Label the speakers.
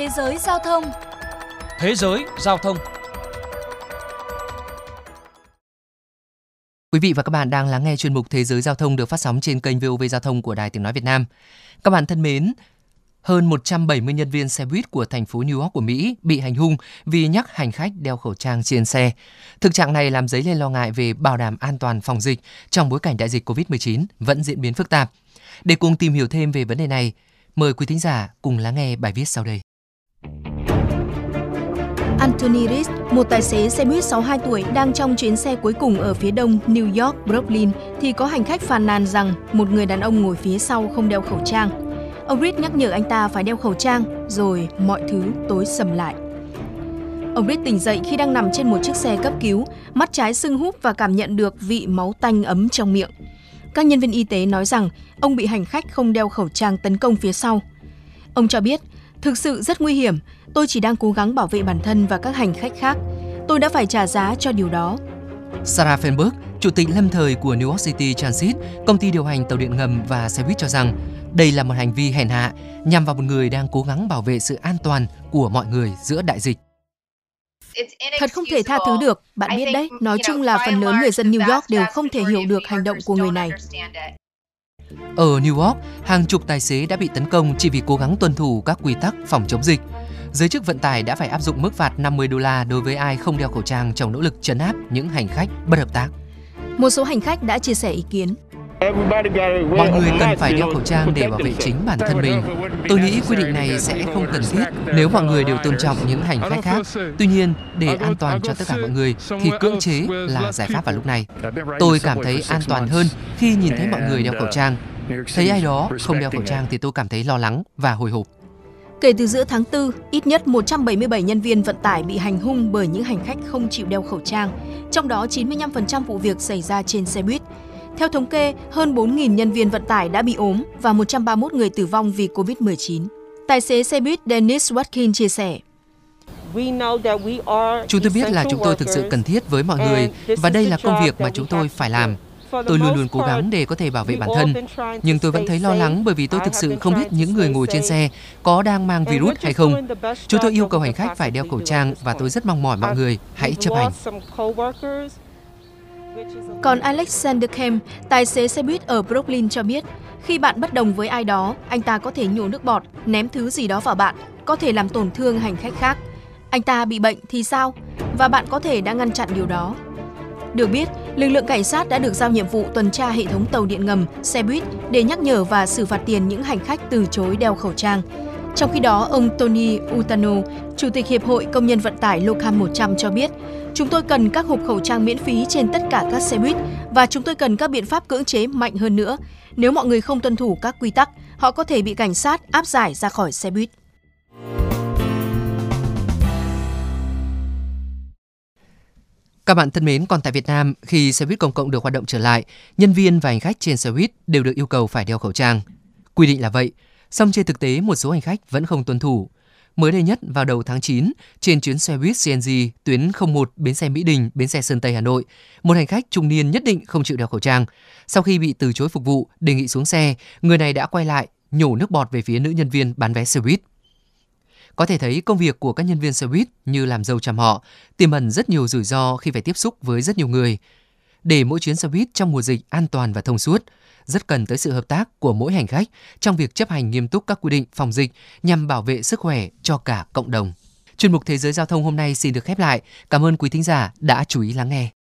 Speaker 1: Thế giới giao thông
Speaker 2: Thế giới giao thông
Speaker 3: Quý vị và các bạn đang lắng nghe chuyên mục Thế giới giao thông được phát sóng trên kênh VOV Giao thông của Đài Tiếng Nói Việt Nam. Các bạn thân mến, hơn 170 nhân viên xe buýt của thành phố New York của Mỹ bị hành hung vì nhắc hành khách đeo khẩu trang trên xe. Thực trạng này làm dấy lên lo ngại về bảo đảm an toàn phòng dịch trong bối cảnh đại dịch COVID-19 vẫn diễn biến phức tạp. Để cùng tìm hiểu thêm về vấn đề này, mời quý thính giả cùng lắng nghe bài viết sau đây.
Speaker 4: Anthony Rees, một tài xế xe buýt 62 tuổi đang trong chuyến xe cuối cùng ở phía đông New York, Brooklyn, thì có hành khách phàn nàn rằng một người đàn ông ngồi phía sau không đeo khẩu trang. Ông Reed nhắc nhở anh ta phải đeo khẩu trang, rồi mọi thứ tối sầm lại. Ông Reed tỉnh dậy khi đang nằm trên một chiếc xe cấp cứu, mắt trái sưng húp và cảm nhận được vị máu tanh ấm trong miệng. Các nhân viên y tế nói rằng ông bị hành khách không đeo khẩu trang tấn công phía sau. Ông cho biết, thực sự rất nguy hiểm, tôi chỉ đang cố gắng bảo vệ bản thân và các hành khách khác. Tôi đã phải trả giá cho điều đó.
Speaker 3: Sarah Fenberg, chủ tịch lâm thời của New York City Transit, công ty điều hành tàu điện ngầm và xe buýt cho rằng đây là một hành vi hèn hạ nhằm vào một người đang cố gắng bảo vệ sự an toàn của mọi người giữa đại dịch.
Speaker 4: Thật không thể tha thứ được. Bạn biết đấy, nói chung là phần lớn người dân New York đều không thể hiểu được hành động của người này.
Speaker 3: Ở New York, hàng chục tài xế đã bị tấn công chỉ vì cố gắng tuân thủ các quy tắc phòng chống dịch. Giới chức vận tải đã phải áp dụng mức phạt 50 đô la đối với ai không đeo khẩu trang trong nỗ lực chấn áp những hành khách bất hợp tác.
Speaker 4: Một số hành khách đã chia sẻ ý kiến.
Speaker 3: Mọi người cần phải đeo khẩu trang để bảo vệ chính bản thân mình. Tôi nghĩ quy định này sẽ không cần thiết nếu mọi người đều tôn trọng những hành khách khác. Tuy nhiên, để an toàn cho tất cả mọi người thì cưỡng chế là giải pháp vào lúc này. Tôi cảm thấy an toàn hơn khi nhìn thấy mọi người đeo khẩu trang. Thấy ai đó không đeo khẩu trang thì tôi cảm thấy lo lắng và hồi hộp.
Speaker 4: Kể từ giữa tháng 4, ít nhất 177 nhân viên vận tải bị hành hung bởi những hành khách không chịu đeo khẩu trang, trong đó 95% vụ việc xảy ra trên xe buýt. Theo thống kê, hơn 4.000 nhân viên vận tải đã bị ốm và 131 người tử vong vì COVID-19. Tài xế xe buýt Dennis Watkin chia sẻ.
Speaker 3: Chúng tôi biết là chúng tôi thực sự cần thiết với mọi người và đây là công việc mà chúng tôi phải làm. Tôi luôn luôn cố gắng để có thể bảo vệ bản thân, nhưng tôi vẫn thấy lo lắng bởi vì tôi thực sự không biết những người ngồi trên xe có đang mang virus hay không. Chúng tôi yêu cầu hành khách phải đeo khẩu trang và tôi rất mong mỏi mọi người hãy chấp hành.
Speaker 4: Còn Alexander Kem, tài xế xe buýt ở Brooklyn cho biết, khi bạn bất đồng với ai đó, anh ta có thể nhổ nước bọt, ném thứ gì đó vào bạn, có thể làm tổn thương hành khách khác. Anh ta bị bệnh thì sao? Và bạn có thể đã ngăn chặn điều đó. Được biết, lực lượng cảnh sát đã được giao nhiệm vụ tuần tra hệ thống tàu điện ngầm, xe buýt để nhắc nhở và xử phạt tiền những hành khách từ chối đeo khẩu trang. Trong khi đó, ông Tony Utano, Chủ tịch Hiệp hội Công nhân Vận tải Locam 100 cho biết, chúng tôi cần các hộp khẩu trang miễn phí trên tất cả các xe buýt và chúng tôi cần các biện pháp cưỡng chế mạnh hơn nữa. Nếu mọi người không tuân thủ các quy tắc, họ có thể bị cảnh sát áp giải ra khỏi xe buýt.
Speaker 3: Các bạn thân mến, còn tại Việt Nam, khi xe buýt công cộng được hoạt động trở lại, nhân viên và hành khách trên xe buýt đều được yêu cầu phải đeo khẩu trang. Quy định là vậy, song trên thực tế một số hành khách vẫn không tuân thủ. Mới đây nhất vào đầu tháng 9, trên chuyến xe buýt CNG tuyến 01 bến xe Mỹ Đình, bến xe Sơn Tây Hà Nội, một hành khách trung niên nhất định không chịu đeo khẩu trang. Sau khi bị từ chối phục vụ, đề nghị xuống xe, người này đã quay lại, nhổ nước bọt về phía nữ nhân viên bán vé xe buýt. Có thể thấy công việc của các nhân viên xe buýt như làm dâu chăm họ tiềm ẩn rất nhiều rủi ro khi phải tiếp xúc với rất nhiều người. Để mỗi chuyến xe buýt trong mùa dịch an toàn và thông suốt, rất cần tới sự hợp tác của mỗi hành khách trong việc chấp hành nghiêm túc các quy định phòng dịch nhằm bảo vệ sức khỏe cho cả cộng đồng. Chuyên mục Thế giới Giao thông hôm nay xin được khép lại. Cảm ơn quý thính giả đã chú ý lắng nghe.